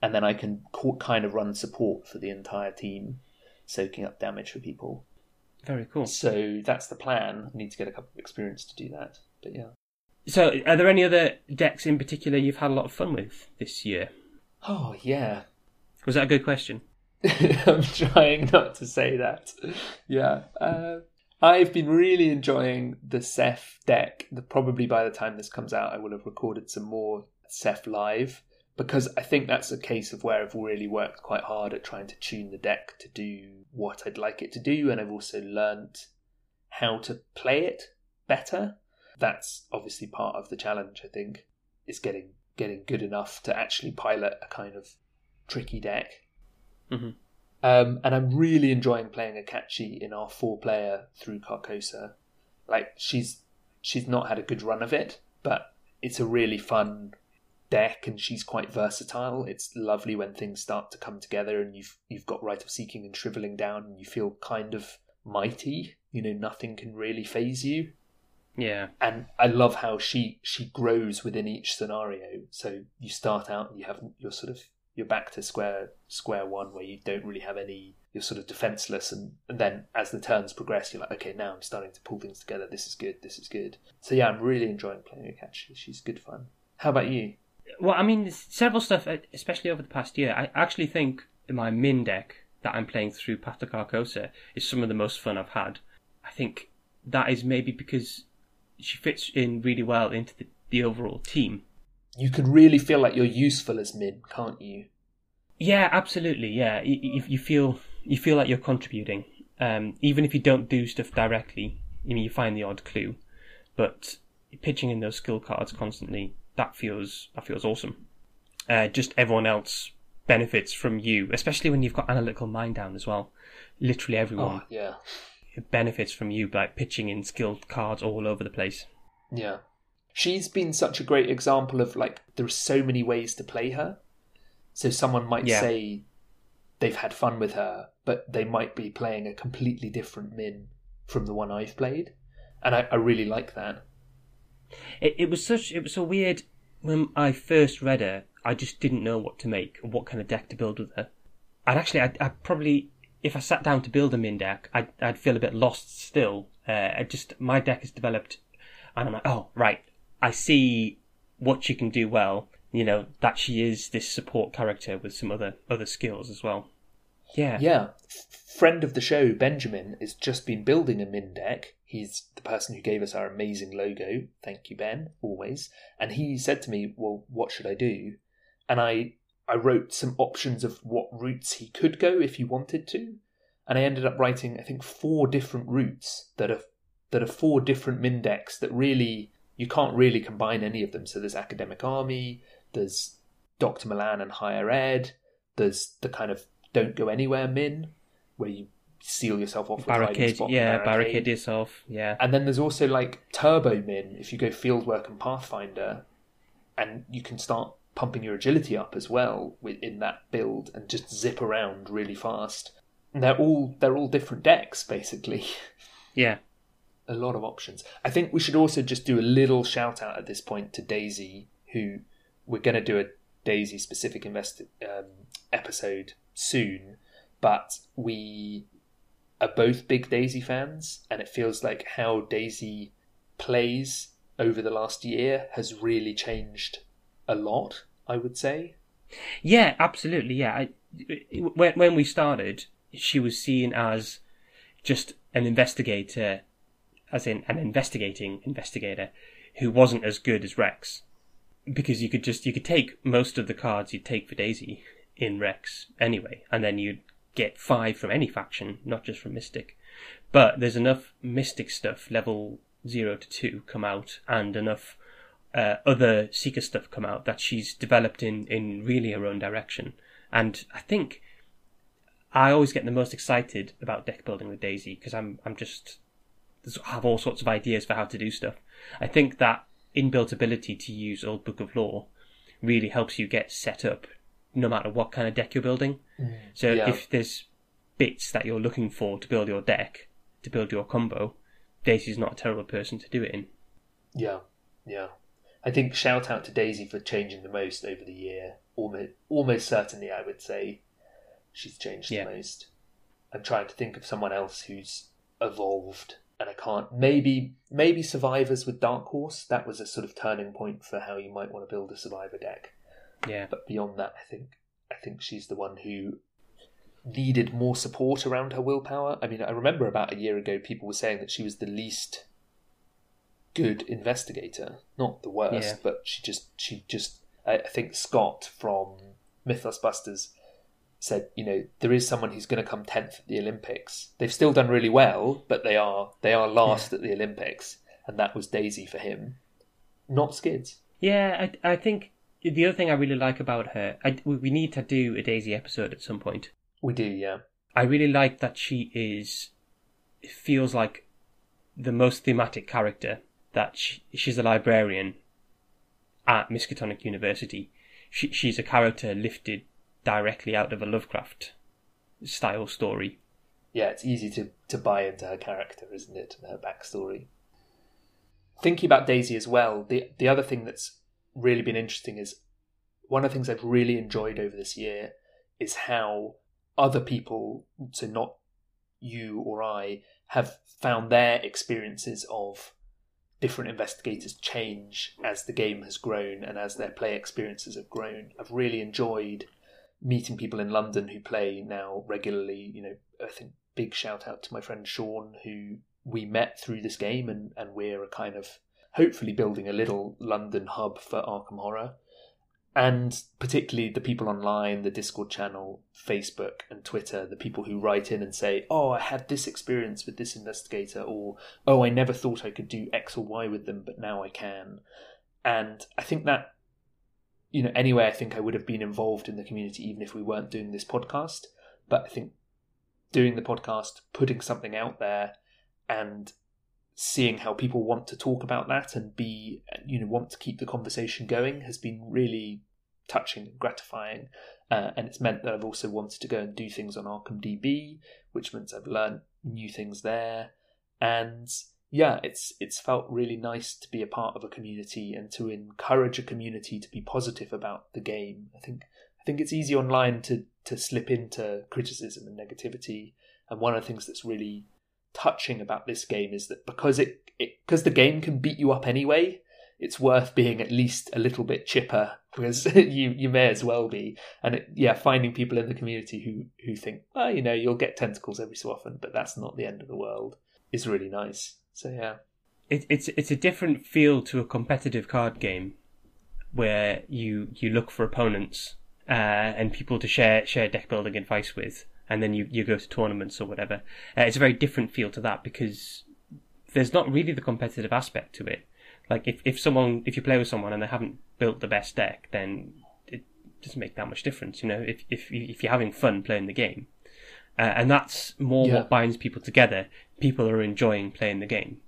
And then I can ca- kind of run support for the entire team, soaking up damage for people. Very cool. So that's the plan. I need to get a couple of experience to do that. But yeah. So, are there any other decks in particular you've had a lot of fun with this year? Oh yeah, Was that a good question? [laughs] I'm trying not to say that. Yeah. Uh, I've been really enjoying the Ceph deck. The, probably by the time this comes out, I will have recorded some more Ceph live because I think that's a case of where I've really worked quite hard at trying to tune the deck to do what I'd like it to do, and I've also learnt how to play it better. That's obviously part of the challenge. I think is getting getting good enough to actually pilot a kind of tricky deck. Mhm. Um, and I'm really enjoying playing Akachi in our four player through Carcosa. Like she's she's not had a good run of it, but it's a really fun deck and she's quite versatile. It's lovely when things start to come together and you've you've got Rite of Seeking and Shriveling down and you feel kind of mighty. You know, nothing can really faze you Yeah. and I love how she she grows within each scenario. So you start out and you have you're sort of you're back to square square one where you don't really have any you're sort of defenseless and, and then as the turns progress you're like okay now I'm starting to pull things together this is good this is good so yeah I'm really enjoying playing Akachi she's good fun how about you Well, I mean, several stuff, especially over the past year. I actually think my Minh deck that I'm playing through Carcosa is some of the most fun I've had. I think that is maybe because she fits in really well into the, the overall team. you can really feel like you're useful as Minh can't you Yeah, absolutely. Yeah, you, you, you feel you feel like you're contributing, um, even if you don't do stuff directly. I mean, you find the odd clue, but pitching in those skill cards constantly that feels that feels awesome. Uh, just everyone else benefits from you, especially when you've got analytical mind down as well. Literally everyone oh yeah benefits from you by pitching in skilled cards all over the place. Yeah. She's been such a great example of like there are so many ways to play her. So someone might Yeah. say they've had fun with her, but they might be playing a completely different Minh from the one I've played. And I, I really like that. It, it was such it was so weird when I first read her. I just didn't know what to make, or what kind of deck to build with her. And actually, I'd, actually, I'd probably, if I sat down to build a Minh deck, I'd, I'd feel a bit lost still. Uh, I just my deck is developed, and I'm like, oh right, I see what she can do well. You know that she is this support character with some other other skills as well. Yeah, Yeah. Friend of the show, Benjamin, has just been building a Minh deck. He's the person who gave us our amazing logo. Thank you, Ben, always. And he said to me, Well, what should I do? And I I wrote some options of what routes he could go if he wanted to. And I ended up writing, I think, four different routes that are that are four different Minh decks that really you can't really combine any of them. So there's Academic Army, there's Dr. Milan and Higher Ed, there's the kind of don't go anywhere Minh, where you seal yourself off with barricade. spot Yeah, barricade yourself. Yeah, and then there's also like turbo Minh if you go fieldwork and pathfinder, and you can start pumping your agility up as well within that build and just zip around really fast. And they're all they're all different decks basically. [laughs] yeah. a lot of options. I think we should also just do a little shout out at this point to Daisy, who we're going to do a Daisy specific invest um, episode soon, but we are both big Daisy fans, and it feels like how Daisy plays over the last year has really changed a lot. I would say. Yeah, absolutely. Yeah, I, when when we started, she was seen as just an investigator, as in an investigating investigator, who wasn't as good as Rex, because you could just you could take most of the cards you'd take for Daisy in Rex anyway, and then you'd get five from any faction, not just from Mystic. But there's enough Mystic stuff, level zero to two, come out, and enough uh, other Seeker stuff come out that she's developed in, in really her own direction. And I think I always get the most excited about deck building with Daisy because I'm I'm just have all sorts of ideas for how to do stuff. I think that inbuilt ability to use Old Book of Lore really helps you get set up no matter what kind of deck you're building. Mm. So Yeah. if there's bits that you're looking for to build your deck, to build your combo, Daisy's not a terrible person to do it in. Yeah, yeah. I think shout out to Daisy for changing the most over the year. Almost, almost certainly, I would say she's changed Yeah. the most. I'm trying to think of someone else who's evolved and I can't. Maybe maybe Survivors with Dark Horse. That was a sort of turning point for how you might want to build a Survivor deck. Yeah. But beyond that, I think I think she's the one who needed more support around her willpower. I mean, I remember about a year ago, people were saying that she was the least good investigator, not the worst, Yeah. but she just she just. I think Scott from Mythos Busters said, you know, there is someone who's going to come tenth at the Olympics. They've still done really well, but they are they are last at the Olympics, and that was Daisy for him, not Skids. Yeah, I, I think the other thing I really like about her, I, we need to do a Daisy episode at some point. We do, yeah. I really like that she is feels like the most thematic character. That she, she's a librarian at Miskatonic University. She, she's a character lifted directly out of a Lovecraft style story. yeah, it's easy to, to buy into her character, isn't it, and her backstory. Thinking about Daisy as well, the the other thing that's really been interesting is one of the things I've really enjoyed over this year is how other people, so not you or I, have found their experiences of different investigators change as the game has grown and as their play experiences have grown. I've really enjoyed meeting people in London who play now regularly. You know, I think big shout out to my friend Sean who we met through this game and, and we're a kind of hopefully building a little London hub for Arkham Horror. And particularly the people online, the Discord channel, Facebook and Twitter, the people who write in and say, Oh, I had this experience with this investigator, or Oh, I never thought I could do X or Y with them, but now I can. And I think that you know, anyway, I think I would have been involved in the community even if we weren't doing this podcast. But I think doing the podcast, putting something out there, and seeing how people want to talk about that and be, you know, want to keep the conversation going has been really touching and gratifying. Uh, and it's meant that I've also wanted to go and do things on Arkham DB, which means I've learned new things there. And yeah, it's it's felt really nice to be a part of a community and to encourage a community to be positive about the game. I think I think it's easy online to to slip into criticism and negativity. And one of the things that's really touching about this game is that because it because the game can beat you up anyway, it's worth being at least a little bit chipper [laughs] because you you may as well be. And it, yeah, finding people in the community who who think, well, you know, you'll get tentacles every so often, but that's not the end of the world is really nice. So yeah, It, it's it's a different feel to a competitive card game, where you you look for opponents uh, and people to share share deck building advice with, and then you, you go to tournaments or whatever. Uh, it's a very different feel to that because there's not really the competitive aspect to it. Like if, if someone if you play with someone and they haven't built the best deck, then it doesn't make that much difference. You know, if if you- if you're having fun playing the game, uh, and that's more Yeah. what binds people together. People are enjoying playing the game.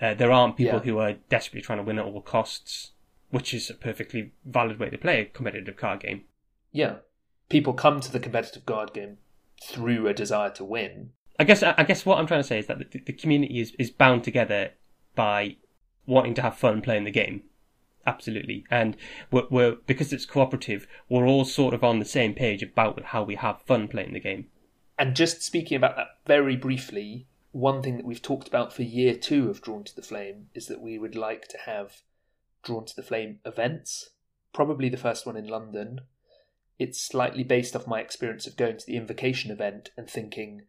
Uh, there aren't people Yeah. who are desperately trying to win at all costs, which is a perfectly valid way to play a competitive card game. yeah. People come to the competitive card game through a desire to win. I guess I guess what I'm trying to say is that the, the community is, is bound together by wanting to have fun playing the game. Absolutely, and we're, we're because it's cooperative, we're all sort of on the same page about how we have fun playing the game. And just speaking about that very briefly, one thing that we've talked about for year two of Drawn to the Flame is that we would like to have Drawn to the Flame events. Probably the first one in London. It's slightly based off my experience of going to the Invocation event and thinking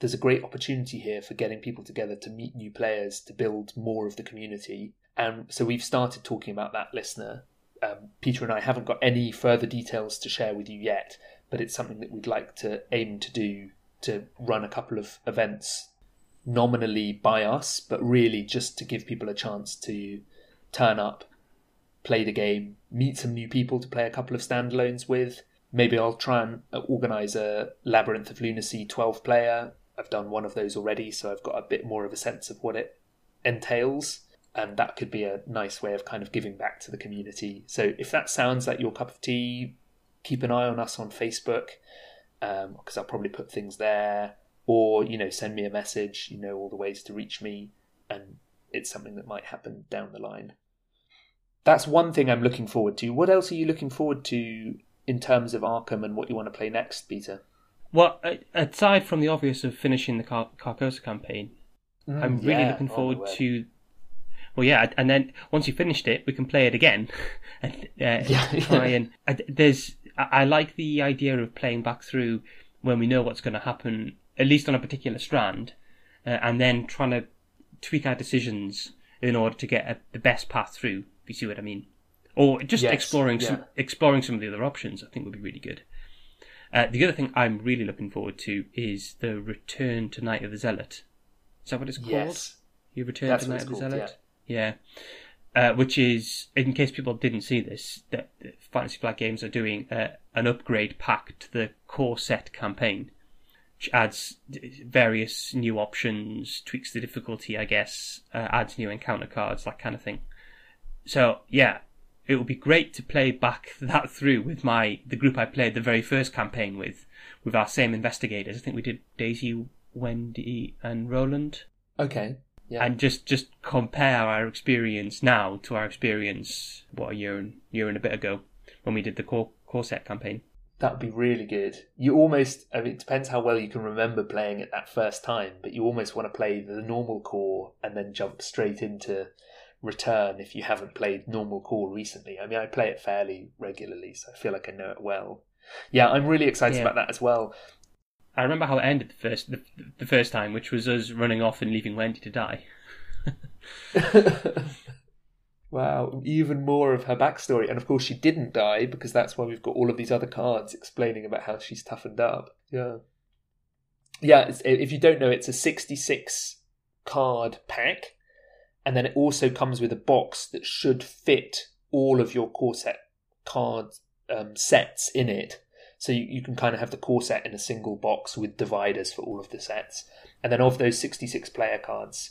there's a great opportunity here for getting people together to meet new players, to build more of the community. And so we've started talking about that, listener. Um, Peter and I haven't got any further details to share with you yet, but it's something that we'd like to aim to do to run a couple of events nominally by us, but really just to give people a chance to turn up, play the game, meet some new people to play a couple of standalones with. Maybe I'll try and uh, organise a Labyrinth of Lunacy 12 player. I've done one of those already, so I've got a bit more of a sense of what it entails. And that could be a nice way of kind of giving back to the community. So if that sounds like your cup of tea, keep an eye on us on Facebook um, because I'll probably put things there, or you know, send me a message. You know all the ways to reach me, and it's something that might happen down the line. That's one thing I'm looking forward to. What else are you looking forward to in terms of Arkham and what you want to play next, Peter? Well, aside from the obvious of finishing the Car- Carcosa campaign, Mm, I'm really yeah, looking forward to. Well, yeah, and then once you've finished it, we can play it again, [laughs] and uh, Yeah. try and uh, there's. I, I like the idea of playing back through when we know what's going to happen, at least on a particular strand, uh, and then trying to tweak our decisions in order to get a, the best path through. If you see what I mean, or just Yes, exploring some yeah. exploring some of the other options. I think would be really good. Uh, the other thing I'm really looking forward to is the return to Night of the Zealot. Is that what it's called? Yes. You return That's to Night of the called, Zealot. Yeah. Uh, which is, in case people didn't see this, that that Fantasy Flight Games are doing uh, an upgrade pack to the core set campaign, which adds various new options, tweaks the difficulty, I guess, uh, adds new encounter cards, that kind of thing. So yeah, it would be great to play back [laughs] that through with my the group I played the very first campaign with, with our same investigators. I think we did Daisy, Wendy, and Roland Okay. Yeah. and just just compare our experience now to our experience what a year and year and a bit ago when we did the core core set campaign. That would be really good. You almost, I mean, it depends how well you can remember playing it that first time, but you almost want to play the normal core and then jump straight into Return if you haven't played normal core recently. I mean, I play it fairly regularly, so I feel like I know it well. Yeah, I'm really excited Yeah. about that as well. I remember how it ended the first the, the first time, which was us running off and leaving Wendy to die. [laughs] [laughs] wow, even more of her backstory. And of course, she didn't die because that's why we've got all of these other cards explaining about how she's toughened up. Yeah. Yeah, it's, if you don't know, it's a 66 card pack. And then it also comes with a box that should fit all of your core set card um, sets in it. So you, you can kind of have the core set in a single box with dividers for all of the sets. And then of those 66 player cards,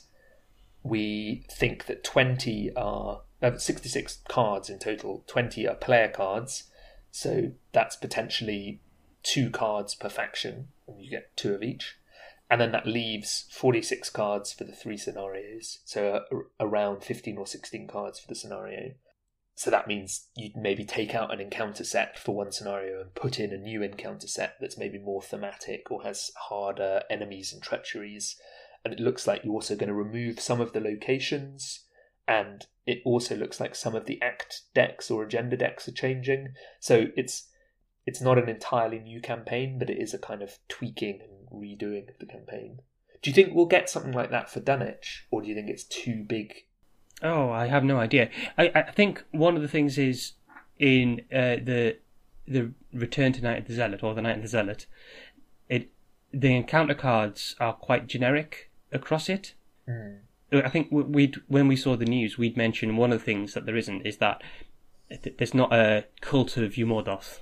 we think that 20 are uh, 66 cards in total 20 are player cards so that's potentially two cards per faction and you get two of each and then that leaves 46 cards for the three scenarios. So uh, around 15 or 16 cards for the scenario. So that means you'd maybe take out an encounter set for one scenario and put in a new encounter set that's maybe more thematic or has harder enemies and treacheries. And it looks like you're also going to remove some of the locations. And it also looks like some of the act decks or agenda decks are changing. So it's it's not an entirely new campaign but it is a kind of tweaking and redoing of the campaign do you think we'll get something like that for Dunwich or do you think it's too big Oh, I have no idea. I, I think one of the things is in uh, the the Return to Night of the Zealot or the Night of the Zealot, it the encounter cards are quite generic across it. I think we when we saw the news, we'd mentioned one of the things that there isn't is that th- there's not a cult of Umôrdhoth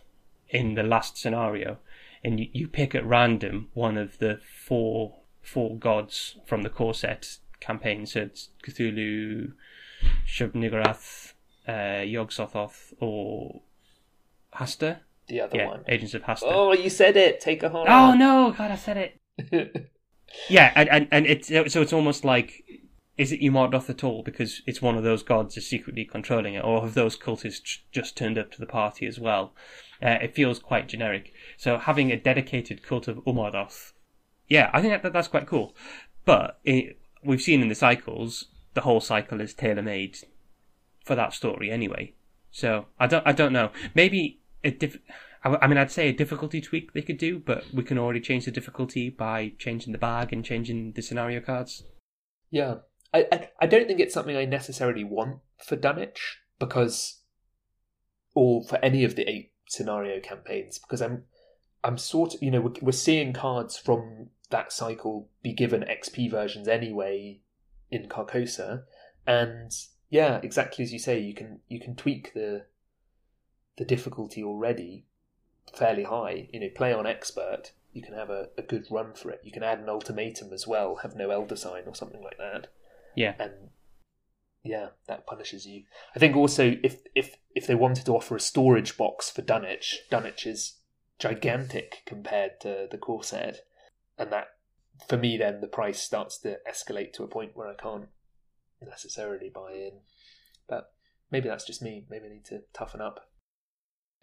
in the last scenario, and you, you pick at random one of the four four gods from the core set campaign. So it's Cthulhu, Shub-Niggurath, uh, Yog-Sothoth, or Hastur. the other Yeah, one. Agents of Hastur. Oh, you said it. Take a horror. Oh no! God, I said it. [laughs] Yeah, and and, and it's so it's almost like is it Umôrdhoth at all because it's one of those gods is secretly controlling it, or have those cultists just turned up to the party as well? Uh, it feels quite generic. So having a dedicated cult of Umôrdhoth, yeah, I think that, that's quite cool. But it, we've seen in the cycles the whole cycle is tailor made for that story anyway. So I don't I don't know. Maybe a diff- I mean I'd say a difficulty tweak they could do, but we can already change the difficulty by changing the bag and changing the scenario cards. Yeah, I, I I don't think it's something I necessarily want for Dunwich because, or for any of the eight scenario campaigns because I'm I'm sort of you know we're, we're seeing cards from that cycle be given XP versions anyway in Carcosa, and yeah, exactly as you say, you can you can tweak the the difficulty already fairly high. You know, play on expert. You can have a, a good run for it. You can add an ultimatum as well. Have no elder sign or something like that Yeah, and yeah, that punishes you. I think also if if if they wanted to offer a storage box for Dunwich, Dunwich is gigantic compared to the set, and that for me then the price starts to escalate to a point where I can't necessarily buy in. But maybe that's just me. Maybe I need to toughen up.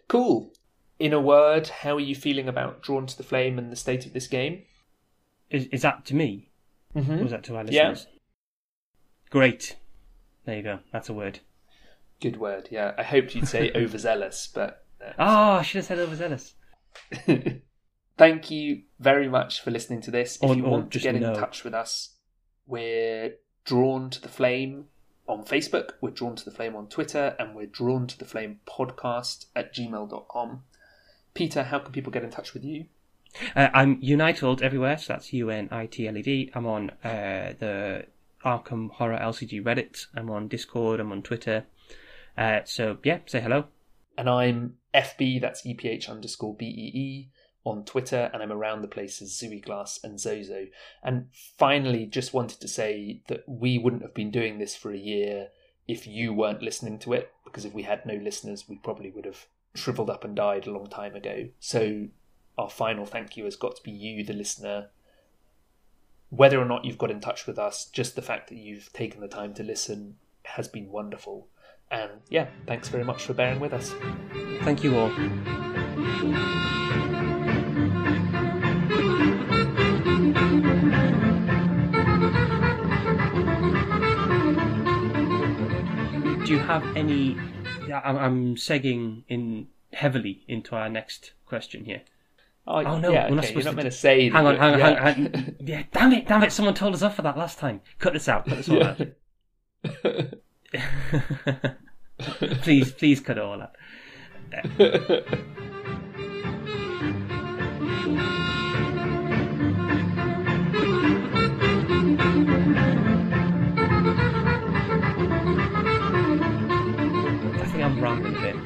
Cool. In a word, how are you feeling about Drawn to the Flame and the state of this game? is is that to me? Mhm. Was that to our Yeah. Great. There you go. That's a word. Good word. Yeah, I hoped you'd say [laughs] overzealous, but uh, Oh, I should have said overzealous. [laughs] thank you very much for listening to this. If Or- you want to get in no. touch with us, we're drawn to the flame on Facebook, we're drawn to the flame on Twitter, and we're drawn to the flame podcast at gmail.com. Peter, how can people get in touch with you? Uh, I'm Unitled everywhere, so that's U N I T L E D. I'm on uh, the Arkham Horror LCG Reddit. I'm on Discord. I'm on Twitter. Uh, so yeah, say hello. And I'm FB, that's EPH underscore BEE on Twitter, and I'm around the place as Zooey Glass and Zozo. And finally, just wanted to say that we wouldn't have been doing this for a year if you weren't listening to it, because if we had no listeners, we probably would have shriveled up and died a long time ago. So our final thank you has got to be you, the listener. Whether or not you've got in touch with us, just the fact that you've taken the time to listen has been wonderful. And yeah, thanks very much for bearing with us. Thank you all. Do you have any? I'm, segging in heavily into our next question here. Oh, Oh, no, yeah, we're not okay, you're supposed not to meant to say. Hang on, hang on, yeah. hang on. [laughs] Yeah, damn it, damn it! Someone told us off for that last time. Cut this out. Cut this all out. [laughs] please, please cut it all out. I think I'm rambling a bit. [laughs]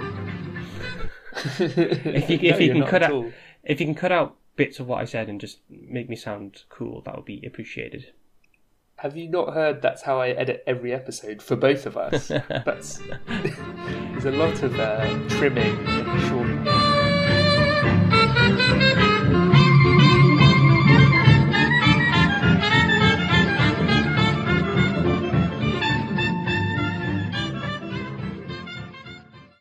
If you, if No, you can cut out. If you can cut out bits of what I said and just make me sound cool, that would be appreciated. Have you not heard that's how I edit every episode for both of us? [laughs] that's there's a lot of uh, trimming and shortening.